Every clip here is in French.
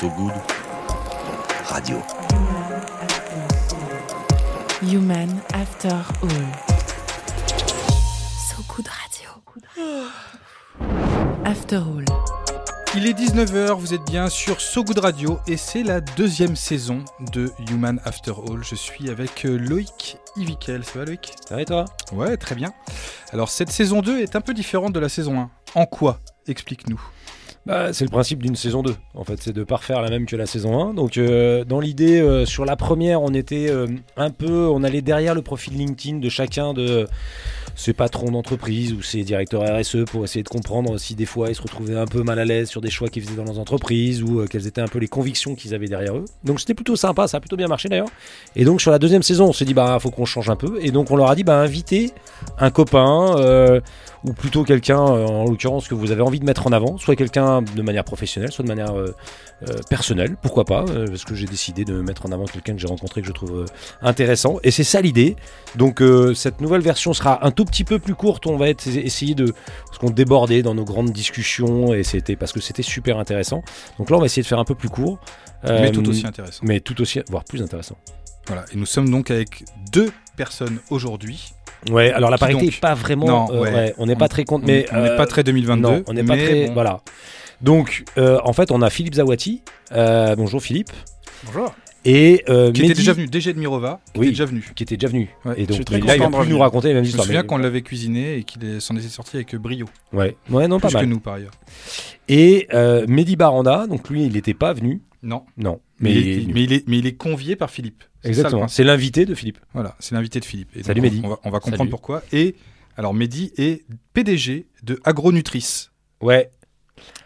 So Good Radio. Human After All. So Good Radio. After All. Il est 19h, vous êtes bien sur So Good Radio et c'est la deuxième saison de Human After All. Je suis avec euh, Loïc Ivikel. Ça va Loïc? Ça va et toi? Ouais, très bien. Alors cette saison 2 est un peu différente de la saison 1. En quoi? Explique-nous. Bah, C'est le principe d'une saison 2, en fait, c'est de pas refaire la même que la saison 1. Donc, euh, dans l'idée, euh, sur la première, on était euh, un peu, on allait derrière le profil LinkedIn de chacun de ses patrons d'entreprise ou ses directeurs RSE pour essayer de comprendre si des fois ils se retrouvaient un peu mal à l'aise sur des choix qu'ils faisaient dans leurs entreprises ou euh, quelles étaient un peu les convictions qu'ils avaient derrière eux. Donc, c'était plutôt sympa, ça a plutôt bien marché d'ailleurs. Et donc, sur la deuxième saison, on s'est dit, bah, faut qu'on change un peu. Et donc, on leur a dit, bah, invitez un copain. euh, ou plutôt quelqu'un, euh, en l'occurrence, que vous avez envie de mettre en avant, soit quelqu'un de manière professionnelle, soit de manière personnelle, pourquoi pas, parce que j'ai décidé de mettre en avant quelqu'un que j'ai rencontré que je trouve intéressant, et c'est ça l'idée. Donc cette nouvelle version sera un tout petit peu plus courte, on va être, essayer de, parce qu'on débordait dans nos grandes discussions, et c'était parce que c'était super intéressant. Donc là, on va essayer de faire un peu plus court. Mais Euh, tout aussi intéressant. Mais tout aussi, voire plus intéressant. Voilà. Et nous sommes donc avec deux personnes aujourd'hui. Ouais, alors la parité donc est pas vraiment. Non, euh, ouais. ouais, on n'est pas très compte, On- mais on n'est euh, pas très 2022. Non, on n'est pas très. bon. Voilà. Donc, euh, en fait, on a Philippe Zawati. Euh, bonjour Philippe. Bonjour. Et euh, Qui était déjà venu, DG de Mirova, qui Oui. était déjà venu. Qui était déjà venu. Ouais. Et donc, là, il de plus nous raconter les mêmes Je me histoires. souviens mais- qu'on l'avait cuisiné et qu'il s'en était sorti avec brio. Ouais, ouais, non, pas Plus que mal. nous par ailleurs. Et euh, Mehdi Baranda, donc lui, il n'était pas venu. Non. Non. Mais, Mais, il, est, mais, il est, mais il est convié par Philippe. Exactement. C'est l'invité de Philippe. Voilà, c'est l'invité de Philippe. Et Salut donc, Mehdi. On va, on va comprendre Salut. pourquoi. Et alors Mehdi est PDG de Agronutrice. Ouais.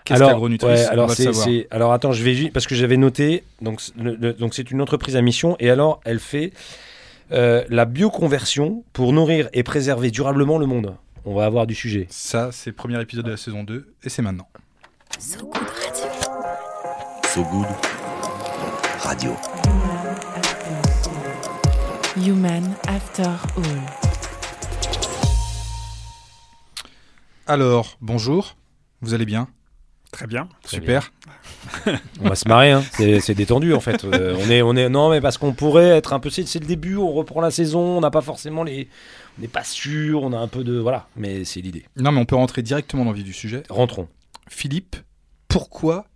Qu'est-ce alors, ouais, alors c'est, alors attends, je vais parce que j'avais noté. Donc, c- le- le- donc c'est une entreprise à mission et alors elle fait euh, la bioconversion pour nourrir et préserver durablement le monde. On va avoir du sujet. Ça, c'est le premier épisode de la saison 2 et c'est maintenant. So Good Radio. So Good Radio. Human After All. Alors, bonjour, vous allez bien? Très bien. Très Super. On va se marrer, hein. c'est, détendu en fait. Euh, on est, on est, non, mais parce qu'on pourrait être un peu. C'est, le début, on reprend la saison, on n'a pas forcément les. On n'est pas sûr, on a un peu de. Voilà, mais c'est l'idée. Non, mais on peut rentrer directement dans le vif du sujet. Rentrons. Philippe, pourquoi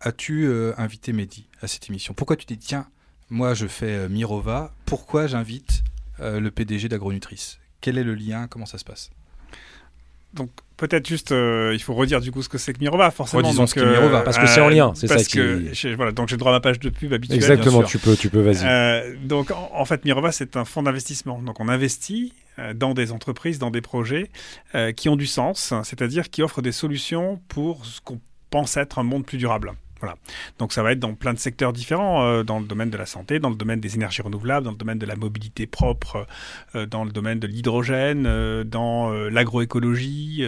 as-tu euh, invité Mehdi à cette émission? Pourquoi tu dit, tiens, moi je fais euh, Mirova, pourquoi j'invite euh, le PDG d'Agronutrice? Quel est le lien? Comment ça se passe? Donc peut-être juste, euh, il faut redire du coup ce que c'est que Mirova, forcément. Redisons Donc, ce qu'est Mirova, parce que c'est en lien, c'est ça qui- que voilà, donc j'ai le droit à ma page de pub habituelle. Exactement, tu peux, tu peux, vas-y. Euh, donc en, en fait, Mirova, c'est un fonds d'investissement. Donc on investit euh, dans des entreprises, dans des projets euh, qui ont du sens, c'est-à-dire qui offrent des solutions pour ce qu'on pense être un monde plus durable. Voilà. Donc ça va être dans plein de secteurs différents, euh, dans le domaine de la santé, dans le domaine des énergies renouvelables, dans le domaine de la mobilité propre, euh, dans le domaine de l'hydrogène, euh, dans l'agroécologie.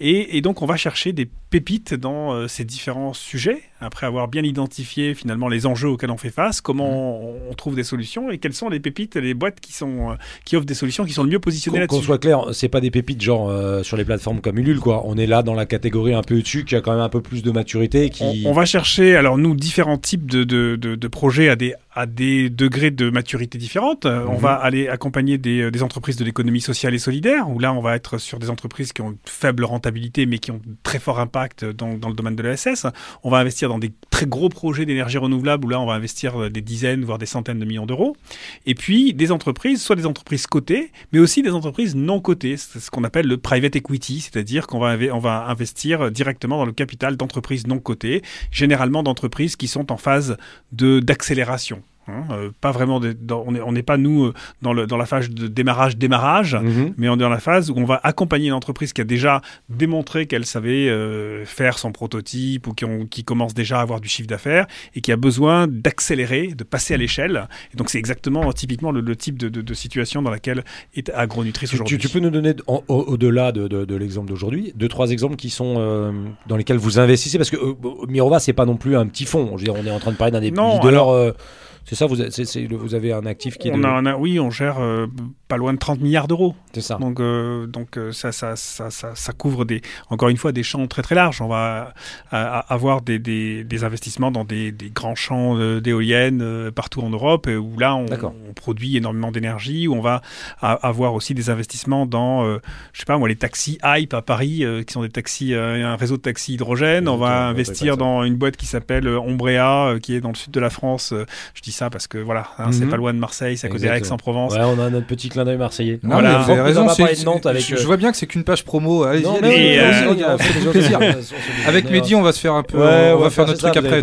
et, et donc on va chercher des pépites dans ces différents sujets, après avoir bien identifié finalement les enjeux auxquels on fait face, comment on, on trouve des solutions et quelles sont les pépites, les boîtes qui, sont, qui offrent des solutions qui sont le mieux positionnées Qu'on qu'on là-dessus. soit clair, c'est pas des pépites genre sur les plateformes comme Ulule, quoi. On est là dans la catégorie un peu au-dessus, qui a quand même un peu plus de maturité, qui. On, on va chercher, alors nous, différents types de, de, de- de projets à des, à des degrés de maturité différentes. Euh, On Mhm. va aller accompagner des, euh, des entreprises de l'économie sociale et solidaire, où là, on va être sur des entreprises qui ont une faible rentabilité, mais qui ont très fort impact dans, dans le domaine de l'ESS. On va investir dans des très gros projets d'énergie renouvelable, où là, on va investir euh, des dizaines, voire des centaines de millions d'euros. Et puis, des entreprises, soit des entreprises cotées, mais aussi des entreprises non cotées. C'est ce qu'on appelle le private equity, c'est-à-dire qu'on va, on va investir directement dans le capital d'entreprises non cotées, généralement d'entreprises qui sont en phase d'accélération. Hein. Euh, pas vraiment, dans- on n'est pas nous euh, dans, le, dans la phase de démarrage démarrage, Mhm. mais on est dans la phase où on va accompagner une entreprise qui a déjà démontré qu'elle savait euh, faire son prototype ou qui, ont- qui commence déjà à avoir du chiffre d'affaires et qui a besoin d'accélérer, de passer à l'échelle. Et donc c'est exactement typiquement le, le type de, de- de situation dans laquelle est Agronutrice aujourd'hui. tu- tu peux nous donner, au- au-delà de, l'exemple d'aujourd'hui, deux, trois exemples qui sont dans lesquels vous investissez? Parce que Mirova, c'est pas non plus un petit fonds. Je veux dire, on est en train de parler d'un des Non, alors- C'est ça, vous, a- avez un actif qui est on de- a, on a- oui, on gère euh, pas loin de 30 milliards d'euros. C'est ça. Donc, euh, donc euh, ça, ça, ça, ça, couvre des, encore une fois des champs très très larges. On va avoir des, des, des investissements dans des, des grands champs d'éoliennes partout en Europe, où là on, produit énormément d'énergie. Où on va avoir aussi des investissements dans, euh, je sais pas moi, les taxis Hype à Paris, qui sont des taxis, un réseau de taxis hydrogène. On va investir dans une boîte qui s'appelle Ombrea, qui est dans le sud de la France. Je dis ça parce que voilà, hein, c'est Mhm. pas loin de Marseille, c'est à côté d'Aix-en-Provence. Ouais, on a notre petit clin d'œil marseillais. Non, Voilà. mais vous avez On raison. de Nantes avec. je, euh, je vois bien que c'est qu'une page promo. Allez-y, allez-y, euh, on on on Avec on Mehdi, on va se faire un peu. Ouais, on va faire notre ça, truc après.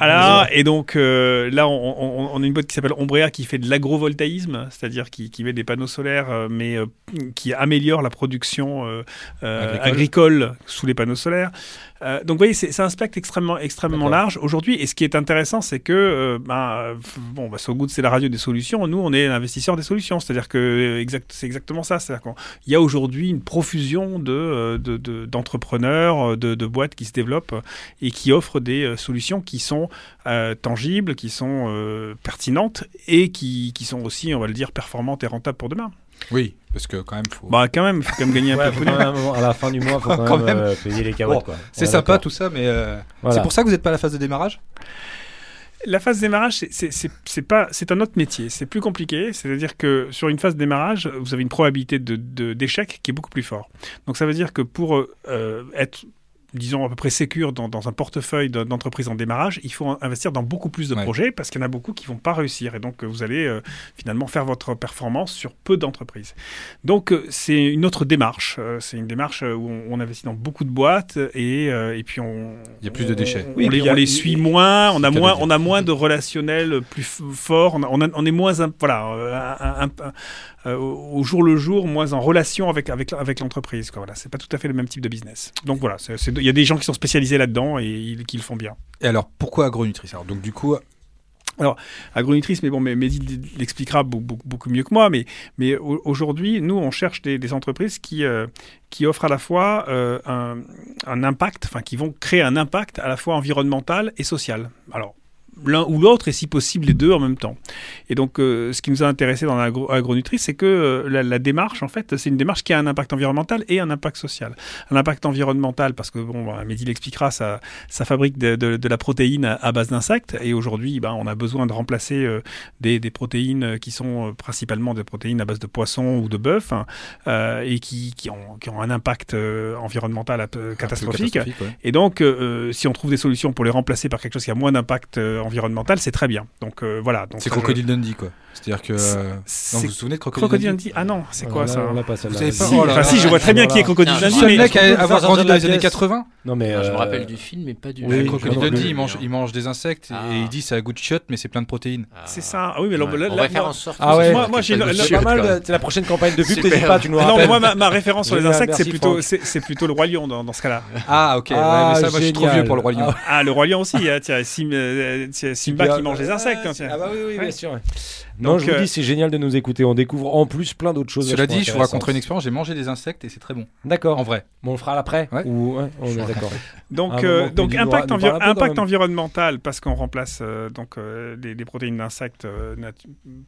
Alors, et donc euh, là, on, on- on a une boîte qui s'appelle Ombrea qui fait de l'agrovoltaïsme, c'est-à-dire qui, qui met des panneaux solaires, mais euh, qui améliore la production euh, Agricole. agricole. sous les panneaux solaires. Euh, donc, vous voyez, c'est un spectre extrêmement, extrêmement large aujourd'hui. Et ce qui est intéressant, c'est que, euh, ben, euh, bon, bah, So Good, c'est la radio des solutions. Nous, on est l'investisseur des solutions. C'est-à-dire que exact, c'est exactement ça. C'est-à-dire qu'il y a aujourd'hui une profusion de, euh, de- de- d'entrepreneurs, de, de boîtes qui se développent et qui offrent des solutions qui sont euh, tangibles, qui sont pertinentes et qui, qui sont aussi, on va le dire, performantes et rentables pour demain. Oui, parce que quand même, faut. Bah, quand même, il faut quand même gagner un Ouais, peu de à la fin du mois, faut quand, Quand même, même. euh, payer les carottes. Bon, c'est sympa tout ça, mais euh, Voilà. c'est pour ça que vous n'êtes pas à la phase de démarrage? La phase démarrage, c'est- c'est pas, un autre métier. C'est plus compliqué. C'est-à-dire que sur une phase démarrage, vous avez une probabilité de- de- d'échec qui est beaucoup plus fort. Donc ça veut dire que pour euh, être disons à peu près sécure dans, dans un portefeuille de- d'entreprise en démarrage, il faut investir dans beaucoup plus de Ouais. projets parce qu'il y en a beaucoup qui vont pas réussir et donc euh, vous allez euh, finalement faire votre performance sur peu d'entreprises. Donc euh, c'est une autre démarche. Euh, c'est une démarche où on, on investit dans beaucoup de boîtes et, euh, et puis on Il y a plus de déchets. On, Oui, on les, il y a- on les suit moins, on a moins, on a moins de relationnel plus fort, on, a- est moins, un- voilà, un- un- un- euh, au jour le jour, moins en relation avec avec avec l'entreprise. quoi. Voilà, c'est pas tout à fait le même type de business. Donc voilà, c'est- y a des gens qui sont spécialisés là-dedans et ils- qui le font bien. Et alors, pourquoi agronutrice Alors, donc, du coup, Agronutrice, mais bon, mais Mehdi l'expliquera beaucoup, mieux que moi. Mais, mais au- aujourd'hui, nous, on cherche des, des entreprises qui, euh, qui offrent à la fois euh, un, un impact, enfin, qui vont créer un impact à la fois environnemental et social. Alors, l'un ou l'autre, et si possible, les deux en même temps. Et donc, euh, ce qui nous a intéressé dans l'agro- l'agronutrice, c'est que euh, la, la démarche, en fait, c'est une démarche qui a un impact environnemental et un impact social. Un impact environnemental, parce que, bon, bah, Mehdi l'expliquera, ça, ça fabrique de, de- de la protéine à, à base d'insectes, et aujourd'hui, ben, on a besoin de remplacer euh, des, des protéines qui sont principalement des protéines à base de poisson ou de bœuf, hein, et qui, qui, ont, qui ont un impact environnemental catastrophique. catastrophique, ouais. Et donc, si on trouve des solutions pour les remplacer par quelque chose qui a moins d'impact euh, environnemental, c'est très bien. Donc euh, voilà. Donc, C'est ça, Crocodile Dundee, quoi. C'est-à-dire que. C'est- euh, Non, c'est- vous vous souvenez de Crocodile, Crocodile Dundee. Ah non, c'est quoi ça On l'a pas celle-là. Vous savez pas Si, Oh là enfin, là si, je vois très bien qui est Crocodile Non, Le Dundee, seul mais mec à avoir grandi dans les années je- 80 Non, mais. Ah, je me euh, rappelle du film, mais pas du. Crocodile. Dundee, il mange, il mange des insectes Ah. et il dit ça a goût de chiotte, mais c'est plein de protéines. Ah. c'est ça. Ah oui, mais là, On là, va faire moi- en sorte. Ah ouais. Moi- j'ai le- le- pas mal, c'est la prochaine campagne de pub, Super. t'hésites pas, tu nous Ah non, moi, ma, référence sur les insectes, c'est plutôt, c'est, c'est le roi lion dans, dans ce cas-là. Ah, ok. ouais, Ah, mais ça, moi, je suis trop vieux pour le Roi Lion. Ah, Ah, le roi lion aussi. hein, tiens, Euh, tiens, Simba qui mange des insectes. hein, tiens. Ah bah oui, oui, Ouais. bien sûr. ouais. Non, Donc, je vous euh, dis, c'est génial de nous écouter. On découvre en plus plein d'autres choses. Cela dit, je vous raconterai une expérience. J'ai mangé des insectes et c'est très bon. D'accord. En vrai. Bon, on le fera après Ouais. Ou ouais, on est d'accord. Donc, euh, moment, donc impact, envi- impact environnemental parce qu'on remplace euh, donc euh, des, des protéines d'insectes euh,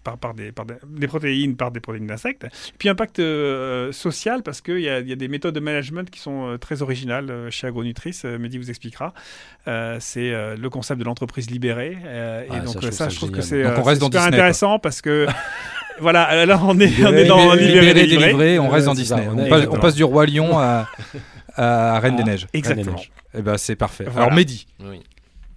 par, par, des, par des, des protéines par des protéines d'insectes. Puis impact euh, social parce qu'il y y a des méthodes de management qui sont euh, très originales euh, chez Agronutrice. Euh, Mehdi vous expliquera. Euh, c'est euh, le concept de l'entreprise libérée. Euh, Ah, et ça, donc euh, ça, ça je trouve que génial. c'est euh, c'est super Disney, intéressant parce que voilà, là on est, on est Libéré, dans libéré, libéré, délivré, délivré. on reste dans c'est ça, Disney. on On, passe, on passe du Roi Lion à, à Reine des Ah. Neiges. Exactement. Eh ben, c'est parfait. Voilà. Alors, Mehdi, Oui.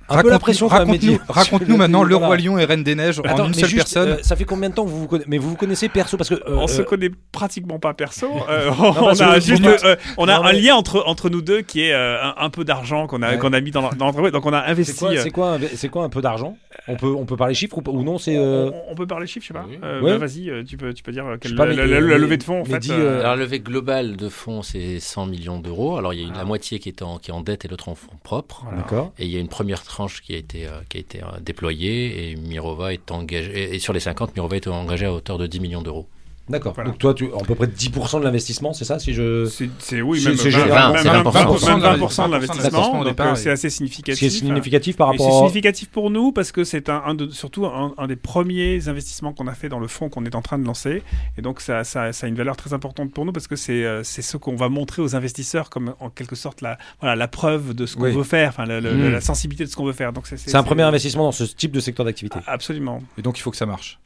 Un peu la pression raconte-nous, raconte-nous maintenant le. Roi Lion et Reine des Neiges en Attends, une mais seule juste, personne. euh, ça fait combien de temps que vous vous connaissez Mais vous vous connaissez perso parce que euh, On se euh, connaît pratiquement pas perso. Euh, on parce a que juste, euh, on a Non, un mais- lien entre entre nous deux qui est euh, un, un peu d'argent qu'on a Ouais. qu'on a mis dans la- l'entreprise. Donc on a c'est investi. quoi, c'est quoi, un- c'est quoi un peu d'argent? On peut, on peut parler chiffres ou, ou non C'est euh, on, on peut parler chiffres, je sais pas. Oui. Euh, Ouais. bah, Vas-y, tu peux tu peux dire quelle pas, la, mais- la- la levée de fonds en fait. le levée globale de fonds, c'est 100 millions d'euros. Alors, il y a une- Ah. la moitié qui est en, qui est en dette et l'autre en fonds propres. D'accord. Et il y a une première tranche qui a été, euh, qui a été euh, déployée et Mirova est engagé. Et, sur les 50, Mirova est engagé à hauteur de 10 millions d'euros. D'accord. Voilà. Donc toi, tu, à peu près 10% de l'investissement, c'est ça si je... C'est- C'est oui, C'est- même, c'est même- général. même- C'est même 20%, 20% de l'investissement Donc euh, c'est assez significatif. qui est significatif par c'est rapport à... significatif pour nous parce que c'est un, un de- surtout un, un des premiers investissements qu'on a fait dans le fonds qu'on est en train de lancer. Et donc ça, ça- ça a une valeur très importante pour nous parce que c'est euh, c'est ce qu'on va montrer aux investisseurs comme en quelque sorte la, voilà, la preuve de ce qu'on Oui. veut faire, enfin le- le- Mm. la sensibilité de ce qu'on veut faire. Donc C'est un premier investissement dans ce type de secteur d'activité. Absolument. Et donc il faut que ça marche.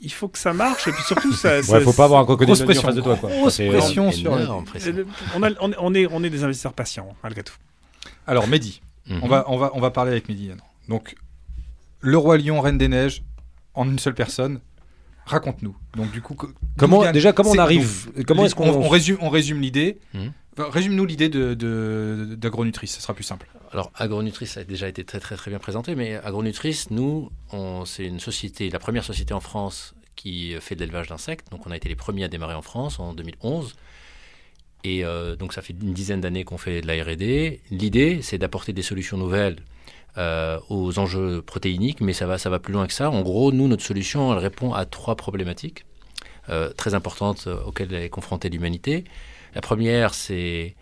Il faut que ça marche et puis surtout ça. Ouais, ça- faut pas avoir un crocodile Grosse en pression, face de toi. Quoi. grosse pression. sur le- Énorme pression. Euh, on, a- on est- on est, on est des investisseurs patients malgré tout. Alors Mehdi, Mhm. on, va, on, va, on va parler avec Mehdi maintenant. Donc, le roi lion, reine des neiges, en une seule personne, raconte-nous. Donc du coup, Comment, déjà, comment on arrive Comment est-ce qu'on... on, résume, on résume l'idée. Mhm. Résume-nous l'idée de, de, d'Agronutrice, ce sera plus simple. Alors, Agronutrice a déjà été très très bien présenté, mais Agronutrice, nous, c'est une société, la première société en France qui fait de l'élevage d'insectes. Donc, on a été les premiers à démarrer en France en 2011. Et euh, donc, ça fait une dizaine d'années qu'on fait de la R&D. L'idée, c'est d'apporter des solutions nouvelles euh, aux enjeux protéiniques, mais ça va, plus loin que ça. En gros, nous, notre solution, elle répond à trois problématiques euh, très importantes auxquelles est confrontée l'humanité. La première, c'est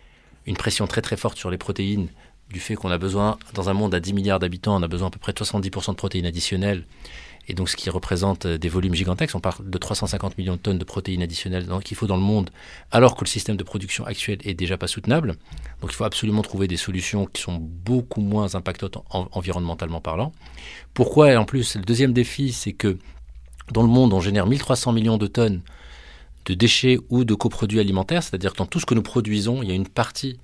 une pression très très forte sur les protéines du fait qu'on a besoin, dans un monde à 10 milliards d'habitants, on a besoin à peu près de 70% de protéines additionnelles, et donc ce qui représente euh, des volumes gigantesques. On parle de 350 millions de tonnes de protéines additionnelles qu'il faut dans le monde, alors que le système de production actuel est déjà pas soutenable. Donc il faut absolument trouver des solutions qui sont beaucoup moins impactantes en- environnementalement parlant. Pourquoi? Et en plus, le deuxième défi, c'est que dans le monde, on génère 1300 millions de tonnes de déchets ou de coproduits alimentaires, c'est-à-dire que dans tout ce que nous produisons, il y a une partie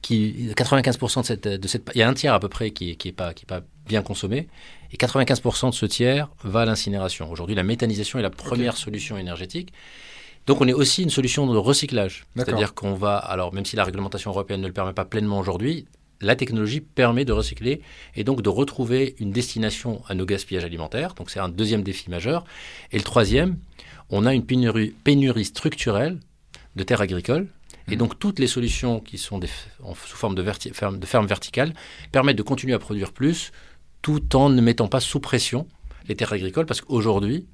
qui 95% de cette, de cette il y a un tiers à peu près qui est, qui est pas qui est pas bien consommé et 95% de ce tiers va à l'incinération. Aujourd'hui, la méthanisation est la première solution énergétique. Donc on est aussi une solution de recyclage. C'est-à-dire qu'on va alors même si la réglementation européenne ne le permet pas pleinement aujourd'hui, la technologie permet de recycler et donc de retrouver une destination à nos gaspillages alimentaires. Donc c'est un deuxième défi majeur. Et le troisième, on a une pénurie, pénurie structurelle de terres agricoles. Et donc toutes les solutions qui sont des, en- sous forme de, verti- ferme, de ferme verticale permettent de continuer à produire plus tout en ne mettant pas sous pression les terres agricoles parce qu'aujourd'hui,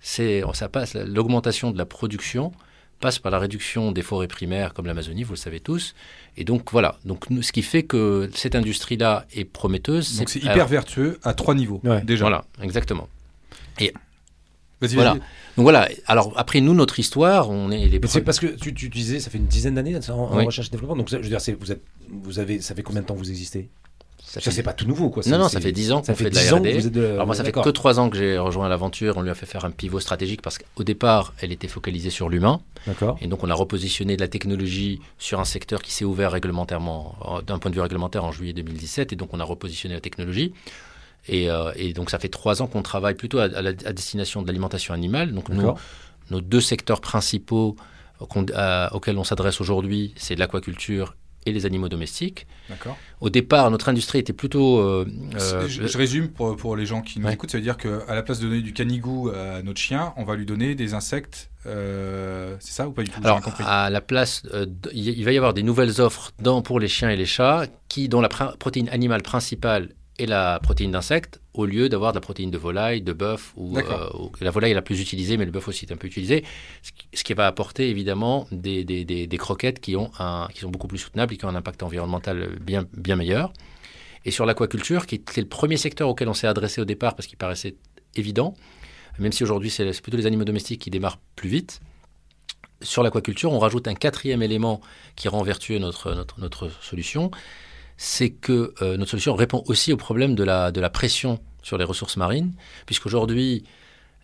c'est, ça passe, l'augmentation de la production passe par la réduction des forêts primaires comme l'Amazonie, vous le savez tous. Et donc voilà, donc, ce qui fait que cette industrie-là est prometteuse. Donc c'est alors, hyper vertueux à trois niveaux Ouais. déjà. Voilà, exactement. Vas-y, Voilà. Donc voilà, alors après nous, notre histoire, on est les Mais c'est parce que tu, tu disais, ça fait une dizaine d'années ça, en, en Oui. recherche et développement. Donc, ça, je veux dire, vous, êtes, vous avez, ça fait combien de temps vous existez? Ça Ça, fait- c'est pas tout nouveau, quoi. Non, non, ça fait 10 ans Ça qu'on fait fait de la 10 ans que R&D. vous êtes de. Alors moi, ça fait que trois ans que j'ai rejoint l'aventure. On lui a fait faire un pivot stratégique parce qu'au départ, elle était focalisée sur l'humain. D'accord. Et donc, on a repositionné de la technologie sur un secteur qui s'est ouvert réglementairement, euh, d'un point de vue réglementaire, en juillet 2017. Et donc, on a repositionné la technologie. Et, euh, et donc, ça fait trois ans qu'on travaille plutôt à, à la, à destination de l'alimentation animale. Donc, nous, D'accord. nos deux secteurs principaux qu'on- à- auxquels on s'adresse aujourd'hui, c'est l'aquaculture et les animaux domestiques. D'accord. Au départ, notre industrie était plutôt... euh, euh, je, je résume pour, pour les gens qui nous Ouais. écoutent, ça veut dire qu'à la place de donner du canigou à notre chien, on va lui donner des insectes. euh, c'est ça ou pas du tout? Alors, à la place, euh, il va y avoir des nouvelles offres dans, pour les chiens et les chats, qui, dont la protéine animale principale est la protéine d'insecte, au lieu d'avoir de la protéine de volaille, de bœuf, ou, euh, ou- la volaille est la plus utilisée, mais le bœuf aussi est un peu utilisé, ce qui, va apporter évidemment des, des- des- des croquettes qui, ont un, qui sont beaucoup plus soutenables et qui ont un impact environnemental bien, bien meilleur. Et sur l'aquaculture, qui était le premier secteur auquel on s'est adressé au départ parce qu'il paraissait évident, même si aujourd'hui c'est c'est plutôt les animaux domestiques qui démarrent plus vite, sur l'aquaculture, on rajoute un quatrième élément qui rend vertueux notre, notre, notre solution, c'est que euh, notre solution répond aussi au problème de la, de la pression sur les ressources marines, puisqu'aujourd'hui,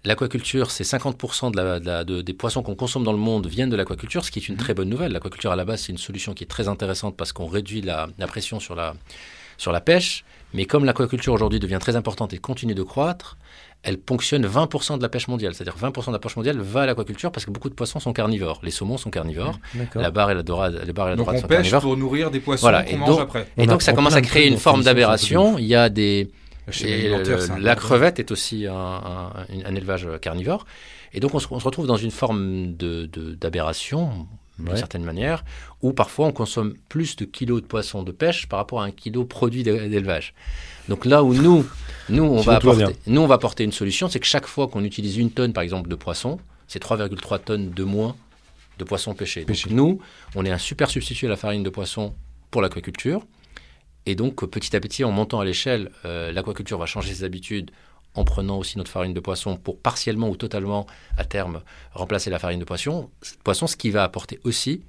l'aquaculture, c'est 50% de la- de la- de- des poissons qu'on consomme dans le monde viennent de l'aquaculture, ce qui est une très bonne nouvelle. L'aquaculture, à la base, c'est une solution qui est très intéressante parce qu'on réduit la, la pression sur la, sur la pêche, mais comme l'aquaculture aujourd'hui devient très importante et continue de croître, elle ponctionne 20% de la pêche mondiale. C'est-à-dire 20% de la pêche mondiale va à l'aquaculture parce que beaucoup de poissons sont carnivores. Les saumons sont carnivores. D'accord. La barre et la dorade, les barres et la Donc dorade on sont pêche carnivores. pour nourrir des poissons Voilà, qu'on mange donc- après. Et On donc ça commence à de créer une forme de d'aberration. Il y a des et le- la crevette est aussi un, un- un élevage carnivore. Et donc on se, on se retrouve dans une forme de- de- d'aberration, d'une Ouais. certaine manière, où parfois on consomme plus de kilos de poissons de pêche par rapport à un kilo produit d'é- d'élevage. Donc là où nous, nous, on va apporter, nous, on va apporter une solution, c'est que chaque fois qu'on utilise une tonne, par exemple, de poisson, c'est 3,3 tonnes de moins de poissons pêchés. Donc nous, on est un super substitut à la farine de poisson pour l'aquaculture. Et donc, euh, petit à petit, en montant à l'échelle, euh, l'aquaculture va changer ses habitudes en prenant aussi notre farine de poisson pour partiellement ou totalement, à terme, remplacer la farine de poisson, poisson ce qui va apporter aussi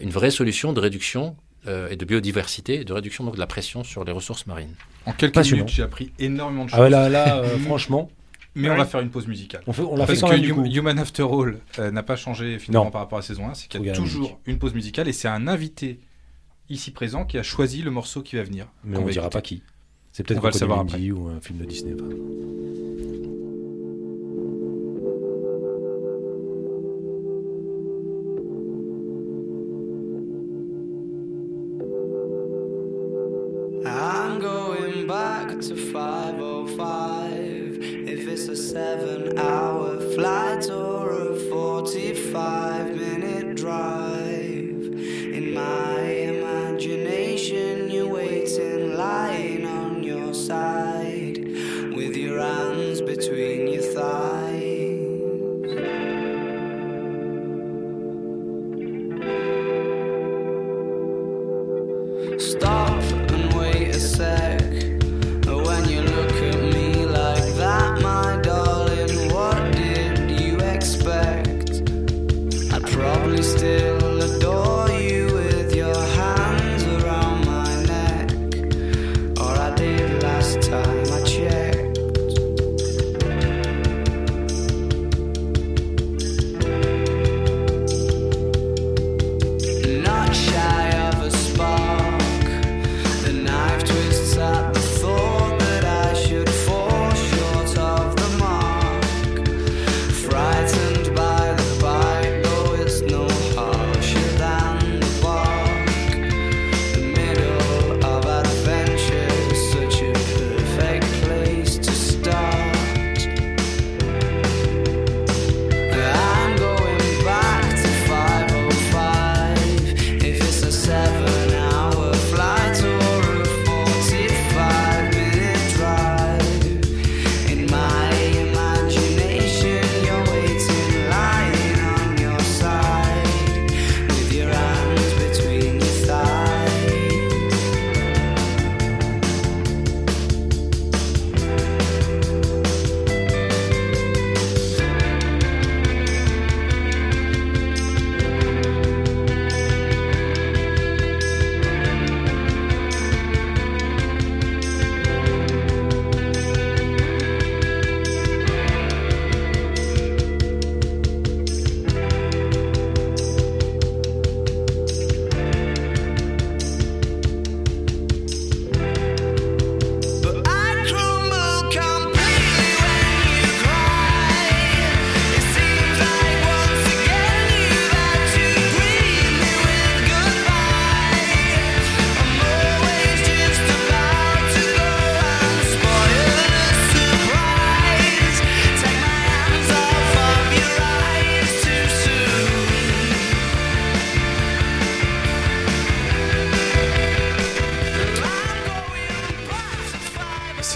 une vraie solution de réduction euh, et de biodiversité, et de réduction donc, de la pression sur les ressources marines. En quelques Passionnant. minutes, j'ai appris énormément de choses. Ah ouais, là, là euh, franchement, Mais on va faire une pause musicale. on, fait, on l'a fait Parce que même du Hum- coup. Human After All euh, n'a pas changé finalement Non. par rapport à la saison 1, c'est qu'il y a toujours une pause musicale et c'est un invité ici présent qui a choisi le morceau qui va venir. Mais on va dira écouter. pas qui. C'est peut-être Crocodile savoir ou un film de Disney. enfin. I'm going back to 505. If it's a seven hour flight or a 45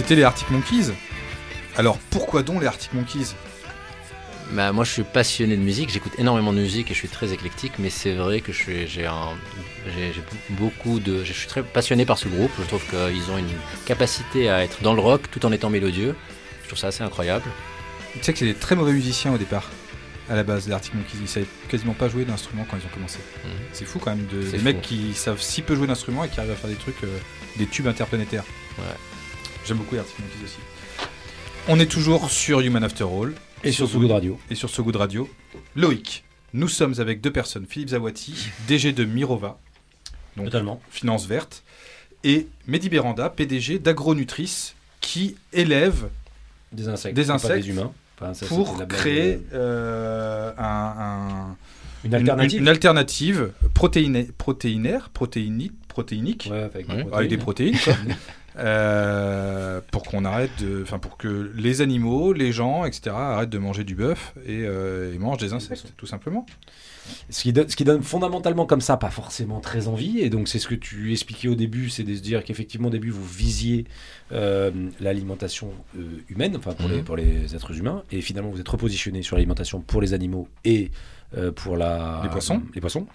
C'était les Arctic Monkeys. Alors pourquoi donc les Arctic Monkeys? Bah, moi, je suis passionné de musique, j'écoute énormément de musique et je suis très éclectique, mais c'est vrai que je suis- j'ai beaucoup de. Je suis très passionné par ce groupe. Je trouve qu'ils ont une capacité à être dans le rock tout en étant mélodieux. Je trouve ça assez incroyable. Tu sais que c'est des très mauvais musiciens au départ. À la base, les Arctic Monkeys, ils savaient quasiment pas jouer d'instrument quand ils ont commencé. Mhm. C'est fou quand même, de, des fou. mecs qui savent si peu jouer d'instruments et qui arrivent à faire des trucs, euh, des tubes interplanétaires. Ouais. J'aime beaucoup les Monkeys aussi. On est toujours sur Human After All Et sur So Good Radio. et sur So Good Radio. Loïc, nous sommes avec deux personnes, Philippe Zawati, DG de Mirova, donc Totalement. Finance Verte, et Mehdi Beranda, PDG d'Agronutrice, qui élève Des insectes. Des pas insectes des humains. Enfin, ça, pour créer euh, un, un- Une alternative. une alternative protéiné- protéinaire, protéinique, protéinique, Ouais, avec, Ouais. avec des protéines. Euh, pour qu'on arrête de, enfin pour que les animaux, les gens, etc. arrêtent de manger du bœuf et, euh, et mangent des insectes, tout simplement. Ce qui, donne, ce qui donne fondamentalement comme ça pas forcément très envie. Et donc c'est ce que tu expliquais au début, c'est de se dire qu'effectivement au début vous visiez euh, l'alimentation euh, humaine, enfin pour, les, Mhm. pour les êtres humains, et finalement vous êtes repositionné sur l'alimentation pour les animaux et euh, pour la, Les poissons. les poissons.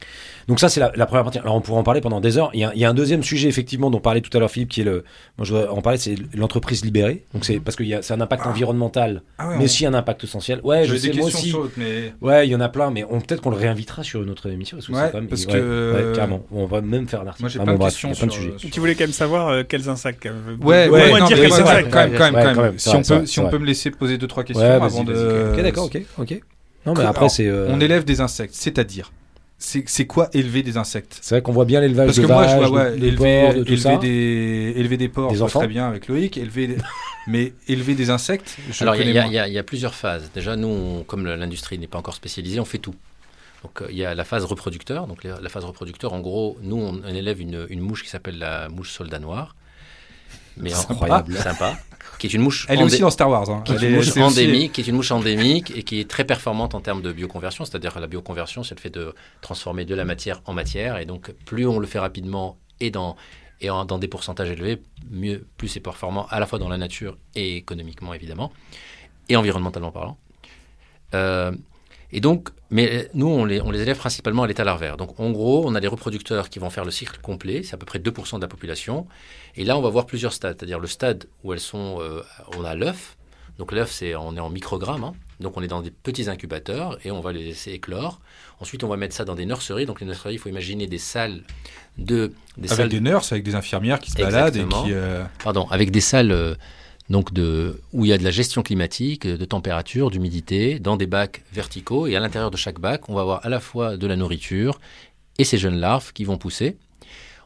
Mhm. Donc ça c'est la, la première partie. Alors on pourrait en parler pendant des heures. Il y a, il y a un deuxième sujet effectivement dont parlait tout à l'heure Philippe qui est le, moi je voudrais en parler, c'est l'entreprise libérée. Donc c'est parce que il y a- c'est un impact Ah. environnemental, Ah ouais, mais aussi un impact essentiel. Ouais, je sais des moi aussi. chaudes, mais Ouais, il y en a plein, mais on peut-être qu'on le réinvitera sur une autre émission. Parce que Ouais, quand même, parce ouais, que- ouais, carrément. On va même faire un article. moi j'ai Enfin, plein bon, sur, sur- Tu voulais quand même savoir euh, quels insectes. même. Ouais, Au ouais, moins non, dire quels ouais, insectes. quand même, quand même, Ouais, quand quand même. même, Si c'est on vrai, peut, si on peut me laisser poser deux trois questions avant de. ok. D'accord, ok, ok. Non, mais après, c'est. euh, On élève des insectes, c'est-à-dire, c'est quoi élever des insectes? C'est vrai qu'on voit bien l'élevage Parce de que moi, je vaches, vois ouais, de, de élever, porcs, de tout élever ça. des, élever des porcs, Des enfants très bien avec Loïc. Élever, des- mais élever des insectes, je Alors, il y, a- y y plusieurs phases. Déjà, nous, on- comme l'industrie n'est pas encore spécialisée, on fait tout. Donc, euh, il y a la phase reproducteur. Donc, la, la phase reproducteur, en gros, nous, on, on élève une, une mouche qui s'appelle la mouche soldat noir. Mais incroyable. sympa. Qui est une mouche Elle est aussi dans Star Wars. hein. qui est une est- aussi- endémique, qui est une mouche endémique et qui est très performante en termes de bioconversion. C'est-à-dire la bioconversion, c'est le fait de transformer de la matière en matière. Et donc, plus on le fait rapidement et dans et en- dans des pourcentages élevés, mieux, plus c'est performant à la fois dans la nature et économiquement évidemment et environnementalement parlant. Euh, et donc, mais nous, on les, on les élève principalement à l'état larvaire. Donc, en gros, on a des reproducteurs qui vont faire le cycle complet, c'est à peu près 2% de la population. Et là, on va voir plusieurs stades, c'est-à-dire le stade où elles sont, euh, on a l'œuf. Donc, l'œuf, c'est, on est en microgrammes, hein. donc on est dans des petits incubateurs et on va les laisser éclore. Ensuite, on va mettre ça dans des nurseries. Donc, les nurseries, il faut imaginer des salles de, des salles Avec des nurses, avec des infirmières qui se baladent et Exactement. qui. euh, pardon, avec des salles euh, donc de, où il y a de la gestion climatique, de température, d'humidité, dans des bacs verticaux. Et à l'intérieur de chaque bac, on va avoir à la fois de la nourriture et ces jeunes larves qui vont pousser.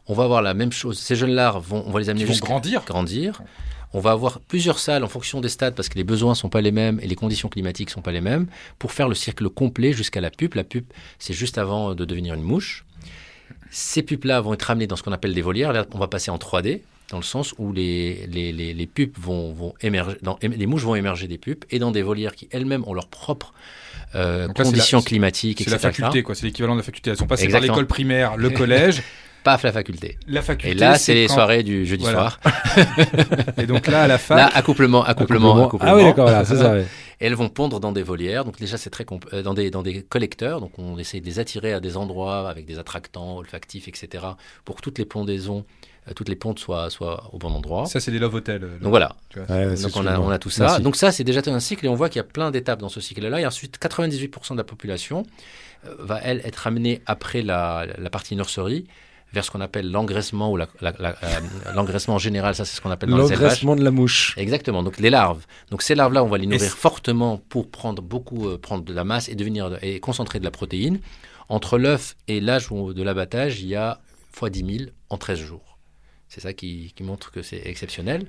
On va avoir la même chose. Ces jeunes larves, vont, on va les amener jusqu'à grandir. grandir. On va avoir plusieurs salles en fonction des stades parce que les besoins sont pas les mêmes et les conditions climatiques sont pas les mêmes pour faire le cycle complet jusqu'à la pupe. La pupe, c'est juste avant de devenir une mouche. Ces pupes-là vont être ramenées dans ce qu'on appelle des volières. Là, on va passer en 3D dans le sens où les, les, les, les pupes vont, vont émerger, dans, les mouches vont émerger des pupes et dans des volières qui elles-mêmes ont leurs propres euh, conditions la- climatiques, C'est la faculté, quoi. C'est l'équivalent de la faculté. Elles sont passées Exactement. par l'école primaire, le collège, Paf, la faculté. la faculté. Et là, c'est les quand- soirées du jeudi Voilà. soir. Et donc là, à la fin, Là, accouplement, accouplement, Accouplement. accouplement. Ah oui, d'accord, voilà, c'est ça. ouais. Et elles vont pondre dans des volières. Donc déjà, c'est très compl- euh, dans des dans des collecteurs. Donc on essaie de les attirer à des endroits avec des attractants olfactifs, etc. Pour toutes les pondaisons, toutes les pontes soient soient au bon endroit. ça, c'est des love hotels. euh, Donc voilà. Ouais, ouais, Donc on a, absolument. on a tout ça. Merci. Donc ça, c'est déjà un cycle et on voit qu'il y a plein d'étapes dans ce cycle-là. Et ensuite, 98% de la population euh, va, elle, être amenée après la, la partie nurserie vers ce qu'on appelle l'engraissement ou la- la- la- euh, l'engraissement général. Ça, c'est ce qu'on appelle dans les élevages. L'engraissement de la mouche. Exactement. Donc les larves. Donc ces larves-là, on va les nourrir fortement pour prendre beaucoup, euh, prendre de la masse et devenir de- et concentrer de la protéine. Entre l'œuf et l'âge de l'abattage, il y a fois 10 000 en 13 jours. C'est ça qui, montre que c'est exceptionnel.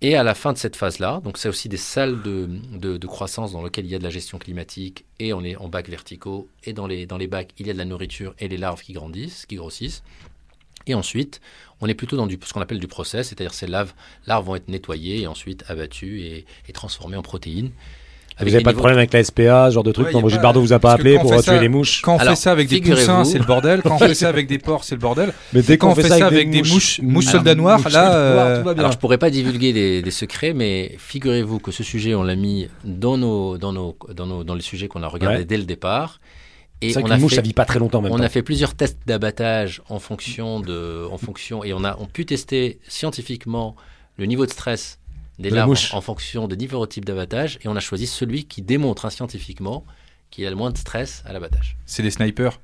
Et à la fin de cette phase-là, donc c'est aussi des salles de, de- croissance dans lesquelles il y a de la gestion climatique et on est en bacs verticaux et dans les, dans les bacs il y a de la nourriture et les larves qui grandissent, qui grossissent. Et ensuite, on est plutôt dans du, ce qu'on appelle du process, c'est-à-dire ces larves, larves vont être nettoyées et ensuite abattues et transformées en protéines. Vous n'avez pas de problème avec la SPA, ce genre de truc Ouais, Non, a Brigitte Bardot vous a pas appelé pour tuer les mouches. Quand on Alors, fait ça avec des poussins, c'est le bordel. Quand on fait ça avec des porcs, c'est le bordel. Mais dès Quand on fait ça avec des mouches, mouches soldats noirs, là, euh. Alors, je pourrais pas divulguer des, des secrets, mais figurez-vous que ce sujet, on l'a mis dans, nos, dans, nos, dans, nos, dans les sujets qu'on a regardés Ouais. dès le départ. Et on a, mouche, fait, ça vit pas très longtemps même on temps. a fait plusieurs tests d'abattage en fonction de, en fonction, et on a on pu tester scientifiquement le niveau de stress des De la larves en fonction des différents types d'abattage, et on a choisi celui qui démontre hein, scientifiquement qu'il y a le moins de stress à l'abattage. C'est des snipers?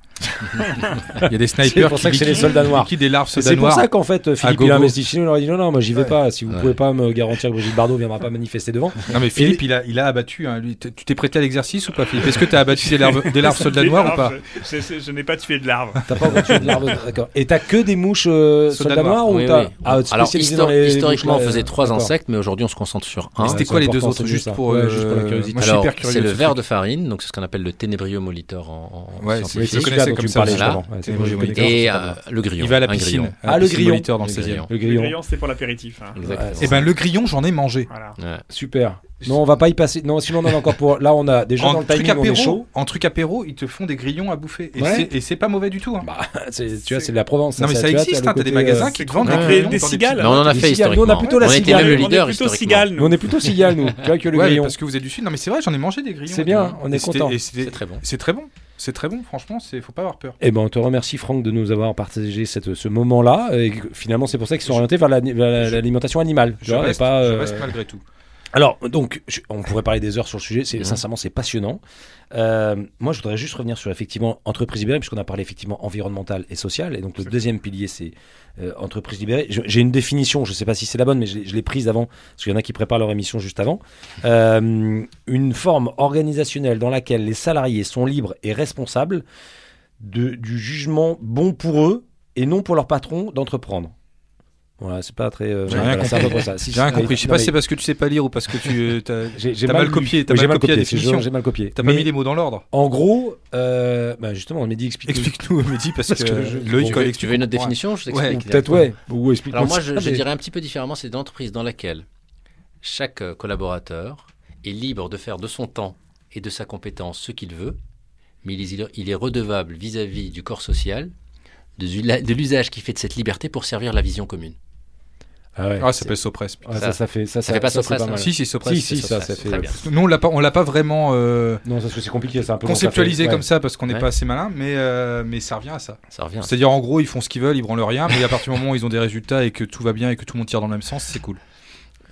Il y a des snipers C'est pour qui ça que c'est les soldats noirs. des larves soldats C'est pour ça qu'en fait, Philippe, il a investi chez nous. Il leur a dit non, non, moi j'y vais Ouais. pas. Si vous Ouais. pouvez pas me garantir que Brigitte Bardot viendra pas manifester devant. Non mais Philippe, il a, il a abattu. hein, lui. Tu t'es prêté à l'exercice ou pas, Philippe? Est-ce que tu as abattu des larves, des larves soldats noirs ou pas? Je, je- je n'ai pas tué de larves. T'as pas encore tué de larves, d'accord. Et t'as que des mouches euh, Soldats noirs. ou Oui, t'as oui. ah, Alors, spécialisé histori- dans les historiquement, on faisait trois insectes, mais aujourd'hui, on se concentre sur un. C'était quoi les deux autres juste pour, euh, juste pour la curiosité. Moi, je suis Alors, hyper curieux. c'est le ce ver truc. de farine, donc c'est ce qu'on appelle le ténébrieux molitor en, c'est comme ça c'est Et Et euh, c'est le grillon. Il va à la piscine. Ah, le grillon. dans le Le 16e. grillon. Le Le c'était pour l'apéritif. hein. Exactement. Eh ben le grillon, j'en ai mangé. Voilà. Ouais. Super. Non, on va pas y passer. Non, sinon on en a encore pour. Là, on a déjà dans En le truc, timing, on est apéro, chaud. en truc apéro, ils te font des grillons à bouffer. Et Ouais. c'est- et c'est pas mauvais du tout. hein. Bah, c'est- tu vois, c'est de la Provence. non mais ça, existe, le hein, t'as des côté, magasins euh, qui te vendent des grillons Des dans cigales. Mais on en a fait cigales, nous, on a historiquement. plutôt la on était cigale. même le On est leader on est plutôt historiquement. cigale, Nous, on est plutôt cigale, nous. Tu vois que le grillon. parce que vous êtes du sud. Non mais c'est vrai, j'en ai mangé des grillons. C'est bien, on est Et content. et C'est très bon. C'est très bon. C'est très bon, franchement, c'est faut pas avoir peur. Eh ben, on te remercie, Franck, de nous avoir partagé cette, ce moment-là. Et finalement, c'est pour ça qu'ils sont orientés vers la- je- l'alimentation animale. tu Je et pas, je euh, reste malgré tout. Alors, donc, je- on pourrait parler des heures sur le sujet. C'est, Mhm. Sincèrement, c'est passionnant. Euh, moi, je voudrais juste revenir sur effectivement entreprise libérée, puisqu'on a parlé effectivement environnemental et social. Et donc, le deuxième pilier, c'est euh, entreprise libérée. Je- J'ai une définition, je ne sais pas si c'est la bonne, mais je, l'ai- je l'ai prise avant, parce qu'il y en a qui préparent leur émission juste avant. Euh, une forme organisationnelle dans laquelle les salariés sont libres et responsables de, du jugement bon pour eux et non pour leur patron d'entreprendre. Voilà, c'est pas très. euh, J'ai rien voilà, c'est à peu compris. près ça. Si, J'ai rien si, compris. Je sais pas mais- si c'est parce que tu sais pas lire ou parce que tu euh, T'as mal lu. copié, t'as Oui, j'ai mal mal copié la définition. J'ai mal copié. t'as Mais pas mis les mots dans l'ordre. En gros, euh, bah justement, Mehdi explique. Explique-nous, Mehdi, parce, Parce que, que quand Tu veux une autre définition Je Ouais. t'explique. Peut-être ouais. Ou explique. Alors moi, je, je dirais un petit peu différemment, c'est une entreprise dans laquelle chaque euh, collaborateur est libre de faire de son temps et de sa compétence ce qu'il veut, mais il est, il est redevable vis-à-vis du corps social de l'usage qu'il fait de cette liberté pour servir la vision commune. Ah ouais. Ah, ça s'appelle Sopress. Ouais, ça, ça fait ça, Ça fait pas c'est Sopres, pas. Si, si, Sopress. Si, si, ça, Sopress. ça fait. Très bien. Nous, on l'a pas, on l'a pas vraiment euh, Non, parce que c'est compliqué, c'est un peu. conceptualisé comme ça parce qu'on n'est Ouais. pas assez malin, mais, euh, mais ça revient à ça. Ça revient. C'est-à-dire, en gros, ils font ce qu'ils veulent, ils branlent rien, mais à partir du moment où ils ont des résultats et que tout va bien et que tout le monde tire dans le même sens, c'est cool.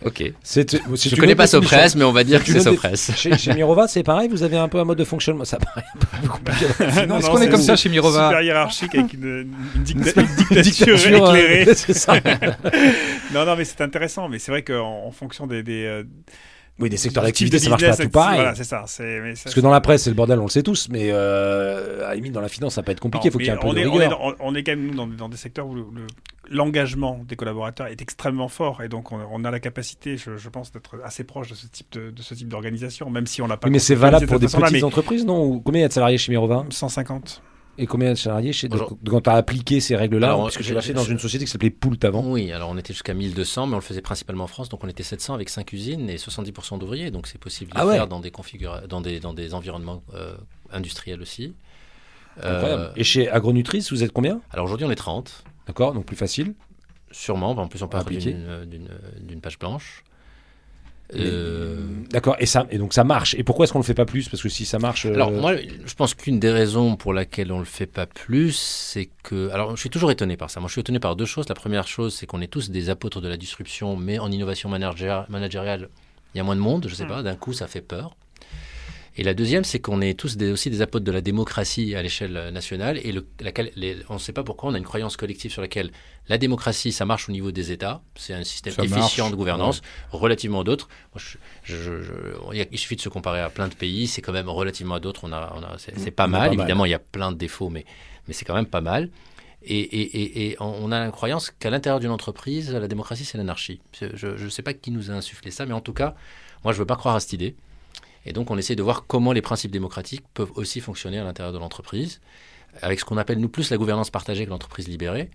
Ok. C'est- c'est Je connais pas. Sopress, mais on va dire que C'est c'est une Sopress. Chez, chez Mirova, c'est pareil, vous avez un peu un mode de fonctionnement. Ça paraît un peu compliqué. Non, Est-ce non, qu'on est c'est- comme ça chez Mirova Super hiérarchique avec une, une dicta- une dictature Dictature, euh, éclairée. c'est ça. Non, non, mais c'est intéressant. Mais c'est vrai qu'en en fonction des, des, euh, Oui, des secteurs d'activité, ça marche pas tout pareil. Voilà, c'est ça. c'est- mais ça, Parce que dans la presse, c'est le bordel, on le sait tous, mais euh, à la limite, dans la finance, ça peut être compliqué. Il faut qu'il y ait un peu on de est, on, est rigueur. on est quand même nous, dans, dans des secteurs où le- le- l'engagement des collaborateurs est extrêmement fort et donc on, on a la capacité, je, je pense, d'être assez proche de ce type de, de ce type d'organisation, même si on l'a pas. Oui, mais c'est valable de pour des petites mais entreprises, non Ou Combien il y a de salariés chez Mirova? 150. Et combien de salariés chez... Bonjour. Quand tu as appliqué ces règles-là Parce que fait je- dans une société qui s'appelait Poult avant. Oui, alors on était jusqu'à 1200, mais on le faisait principalement en France, donc on était 700 avec 5 usines et 70% d'ouvriers, donc c'est possible de Ah le ouais. faire dans des, configura- dans des, dans des environnements euh, industriels aussi. Euh, Incroyable. Et chez Agronutrice, vous êtes combien? Alors aujourd'hui on est 30, D'accord, donc plus facile. sûrement, en plus on part Appliqué. d'une- d'une page blanche. Euh, D'accord, et, ça, et donc ça marche. Et pourquoi est-ce qu'on le fait pas plus? Parce que si ça marche. euh, Alors moi, je pense qu'une des raisons pour laquelle on le fait pas plus, c'est que... Alors je suis toujours étonné par ça. Moi je suis étonné par deux choses. La première chose, c'est qu'on est tous des apôtres de la disruption, mais en innovation managériale, il y a moins de monde, je sais pas, d'un coup ça fait peur. Et la deuxième, c'est qu'on est tous des- aussi des apôtres de la démocratie à l'échelle nationale. Et le, laquelle- les- on ne sait pas pourquoi, on a une croyance collective sur laquelle la démocratie, ça marche au niveau des États. C'est un système Ça efficient marche, de gouvernance, relativement à d'autres. Il suffit de se comparer à plein de pays. C'est quand même relativement à d'autres. On a, on a, c'est, pas mal. pas mal. Évidemment, il y a plein de défauts, mais, mais c'est quand même pas mal. Et, et- et- et on a la croyance qu'à l'intérieur d'une entreprise, la démocratie, c'est l'anarchie. Je ne sais pas qui nous a insufflé ça, mais en tout cas, moi, je ne veux pas croire à cette idée. Et donc, on essaie de voir comment les principes démocratiques peuvent aussi fonctionner à l'intérieur de l'entreprise, avec ce qu'on appelle, nous, plus la gouvernance partagée que l'entreprise libérée,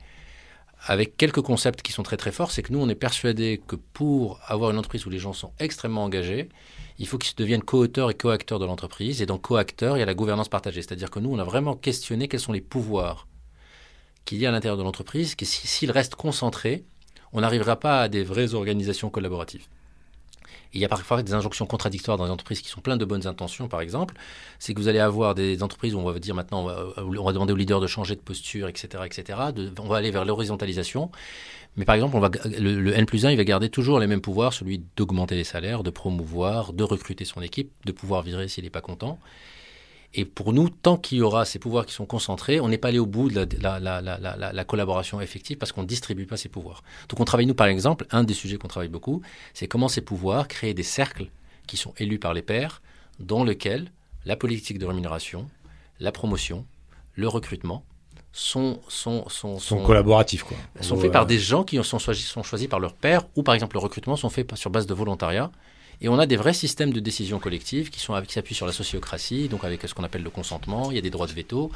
avec quelques concepts qui sont très très forts. C'est que nous, on est persuadé que pour avoir une entreprise où les gens sont extrêmement engagés, il faut qu'ils deviennent co-auteurs et co-acteurs de l'entreprise. Et dans co-acteurs, il y a la gouvernance partagée. C'est-à-dire que nous, on a vraiment questionné quels sont les pouvoirs qu'il y a à l'intérieur de l'entreprise, que si- s'ils restent concentrés, on n'arrivera pas à des vraies organisations collaboratives. Il y a parfois des injonctions contradictoires dans les entreprises qui sont pleines de bonnes intentions, par exemple. C'est que vous allez avoir des entreprises où on va dire maintenant, on va, demander aux leaders de changer de posture, etc. etc. On va aller vers l'horizontalisation. Mais par exemple, le, le N plus 1, il va garder toujours les mêmes pouvoirs, celui d'augmenter les salaires, de promouvoir, de recruter son équipe, de pouvoir virer s'il n'est pas content. Et pour nous, tant qu'il y aura ces pouvoirs qui sont concentrés, on n'est pas allé au bout de la, la- la- la- la- la collaboration effective parce qu'on ne distribue pas ces pouvoirs. Donc on travaille, nous, par exemple, un des sujets qu'on travaille beaucoup, c'est comment ces pouvoirs créer des cercles qui sont élus par les pairs, dans lesquels la politique de rémunération, la promotion, le recrutement sont, sont, sont, Ils sont sont- collaboratifs, quoi. sont faits par des gens qui sont choisis, sont choisis par leur père, ou par exemple le recrutement sont faits sur base de volontariat. Et on a des vrais systèmes de décision collective qui, sont, qui s'appuient sur la sociocratie, donc avec ce qu'on appelle le consentement, il y a des droits de veto.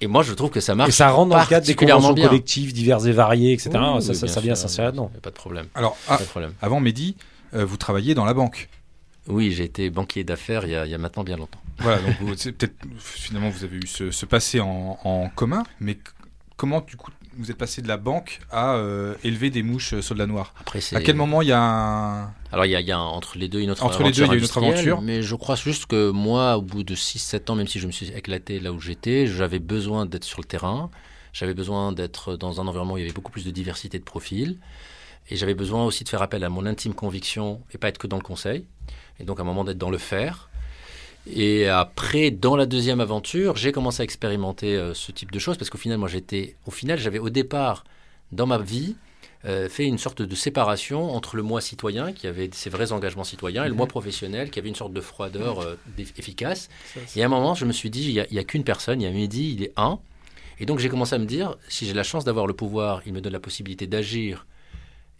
Et moi, je trouve que ça marche Et ça rentre dans le cadre des conventions bien. collectives diverses et variées, etc. Oui, ça, oui, ça, ça vient s'insérer dedans. Pas de problème. Alors, ah, Pas de problème. avant Mehdi, euh, vous travailliez dans la banque. Oui, j'ai été banquier d'affaires il, y a- il y a maintenant bien longtemps. Voilà, donc vous- c'est peut-être finalement vous avez eu ce, ce passé en, en commun, mais comment du coup vous êtes passé de la banque à euh, élever des mouches euh, soldats noirs Après, c'est... À quel moment il y a un... Alors, il y a, il y a un- entre les deux une autre Entre les deux, il y a une autre aventure. Mais je crois juste que moi, au bout de 6-7 ans, même si je me suis éclaté là où j'étais, j'avais besoin d'être sur le terrain. J'avais besoin d'être dans un environnement où il y avait beaucoup plus de diversité de profils. Et j'avais besoin aussi de faire appel à mon intime conviction et pas être que dans le conseil. Et donc, à un moment, d'être dans le faire. Et après, dans la deuxième aventure, j'ai commencé à expérimenter euh, ce type de choses parce qu'au final, moi, j'étais. Au final, j'avais au départ, dans ma vie, euh, fait une sorte de séparation entre le moi citoyen, qui avait ses vrais engagements citoyens, et le moi professionnel, qui avait une sorte de froideur euh, efficace. Et à un moment, je me suis dit, il n'y a, qu'une personne, il y a Mehdi, il est un. Et donc, j'ai commencé à me dire, si j'ai la chance d'avoir le pouvoir, il me donne la possibilité d'agir.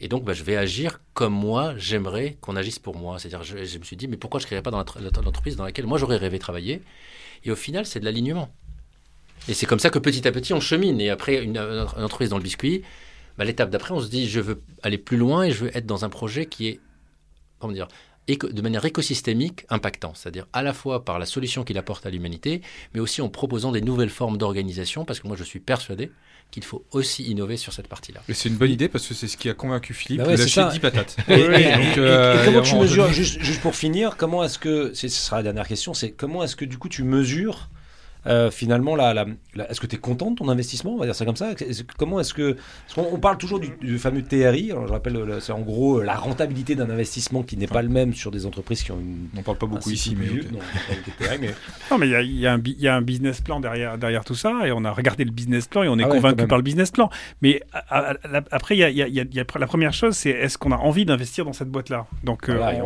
Et donc, bah, je vais agir comme moi, j'aimerais qu'on agisse pour moi. C'est-à-dire, je, me suis dit, mais pourquoi je ne créerais pas dans l'entre- l'entreprise dans laquelle moi j'aurais rêvé travailler? Et au final, c'est de l'alignement. Et c'est comme ça que petit à petit, on chemine. Et après, une, entreprise dans le biscuit, bah, l'étape d'après, on se dit, je veux aller plus loin et je veux être dans un projet qui est, comment dire, de manière écosystémique impactant, c'est-à-dire à la fois par la solution qu'il apporte à l'humanité, mais aussi en proposant des nouvelles formes d'organisation, parce que moi je suis persuadé qu'il faut aussi innover sur cette partie-là. Et c'est une bonne idée parce que c'est ce qui a convaincu Philippe Bah ouais, de c'est lâcher ça. 10 patates. Et, et- Donc, euh, et comment tu mesures, juste, juste pour finir, comment est-ce que, ce sera la dernière question, c'est comment est-ce que du coup tu mesures euh, finalement la, la- la- est-ce que tu es content de ton investissement, on va dire ça comme ça. Comment est-ce que, parce qu'on on parle toujours du, du fameux TRI, alors je rappelle, le- c'est en gros euh, la rentabilité d'un investissement qui n'est pas le même sur des entreprises qui ont une On parle pas beaucoup ici, mais vieux. Non, on TRI, mais Non, mais il y a, y un bi- il y a un business plan derrière, derrière tout ça, et on a regardé le business plan et on est Ah ouais, convaincu par le business plan. Mais à- à- la- après, il y a, il y a- il y a- il y a- la première chose, c'est est-ce qu'on a envie d'investir dans cette boîte-là? Donc, euh, Voilà, et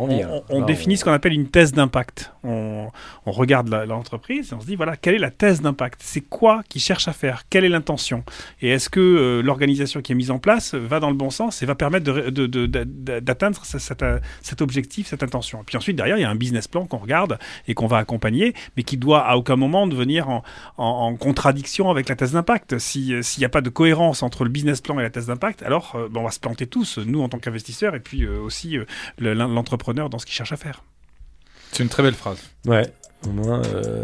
on, définit ce qu'on appelle une thèse d'impact. On, on regarde la- l'entreprise et on se dit, voilà, quelle est la thèse d'impact C'est quoi qu'ils cherchent à faire? Quelle est l'intention? Et est-ce que euh, l'organisation qui est mise en place va dans le bon sens et va permettre de ré- de- de- de- d'atteindre cet, euh, cet objectif, cette intention? Et puis ensuite, derrière, il y a un business plan qu'on regarde et qu'on va accompagner, mais qui doit à aucun moment devenir en, en- en contradiction avec la thèse d'impact. Si, euh, S'il n'y a pas de cohérence entre le business plan et la thèse d'impact, alors euh, ben, on va se planter tous, nous en tant qu'investisseurs, et puis euh, aussi euh, le- l'en- l'entrepreneur dans ce qu'il cherche à faire. C'est une très belle phrase. ouais. Euh,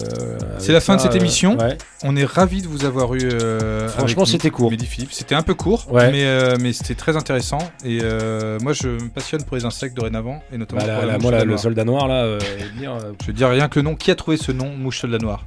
C'est la fin de cette euh, émission. ouais. On est ravis de vous avoir eu. euh, Franchement, c'était court. C'était un peu court, Ouais. mais, euh, mais c'était très intéressant. Et euh, moi, je me passionne pour les insectes dorénavant, et notamment Bah, pour la moi, le soldat noir là, dire, Je veux dire rien que le nom. Qui a trouvé ce nom, mouche soldat noir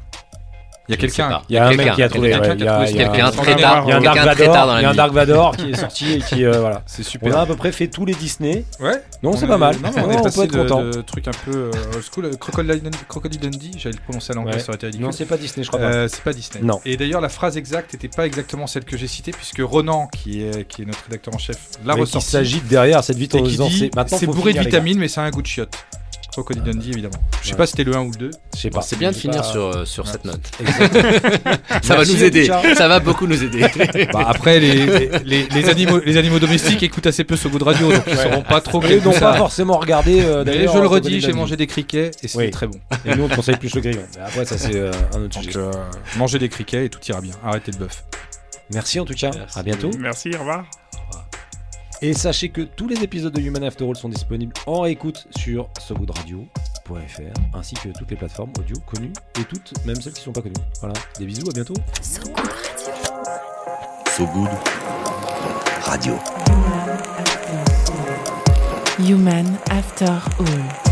Il y a quelqu'un. Il y a un mec qui a trouvé. quelqu'un ouais, qui Il y a a trouvé il y a- Quelqu'un un- très tard, Il y a un il a un Dark très tard Vador, dans il y a la un nuit. Dark Vador qui est sorti et qui euh, voilà. C'est On super. a à peu près fait tous les Disney. Ouais. Non, On c'est est- pas mal. On est on passé peut être de, content. de trucs un peu euh, old school. Crocodile, Dundee, j'allais le prononcer à l'anglais, ça aurait été ridicule. Non, c'est pas Disney, je crois pas. Euh, c'est pas Disney. Non. Et d'ailleurs, la phrase exacte n'était pas exactement celle que j'ai citée, puisque Ronan, qui est, qui est notre rédacteur en chef, l'a ressorti. s'agite derrière cette vitre Et en qui disant dit c'est bourré de vitamines, mais c'est un goût de chiotte. Crocodile Dundee, évidemment. Je sais Ouais. pas si c'était le 1 ou le 2. Je sais pas. C'est bien de finir pas- sur, euh, sur Ouais. cette note. Exactement. Ça va nous aider. Richard. Ça va beaucoup nous aider. Bah, après, les, les, les animaux, les animaux domestiques écoutent assez peu ce goût de radio, donc ils Ouais. sauront pas trop donc goût pas forcément regarder. euh, d'ailleurs, je le redis, j'ai mangé des criquets et c'était Oui. très bon. Et nous on te conseille plus le grillon. Mais après ça c'est euh, un autre Donc, sujet. euh, mangez des criquets et tout ira bien. Arrêtez le bœuf. Merci en tout cas. Merci. À bientôt. Merci, au revoir. Et sachez que tous les épisodes de Human After All sont disponibles en écoute sur sogoodradio.fr ainsi que toutes les plateformes audio connues et toutes, même celles qui sont pas connues. Voilà. Des bisous, à bientôt. So Good Radio. So Good Radio. Human After All. Human After All.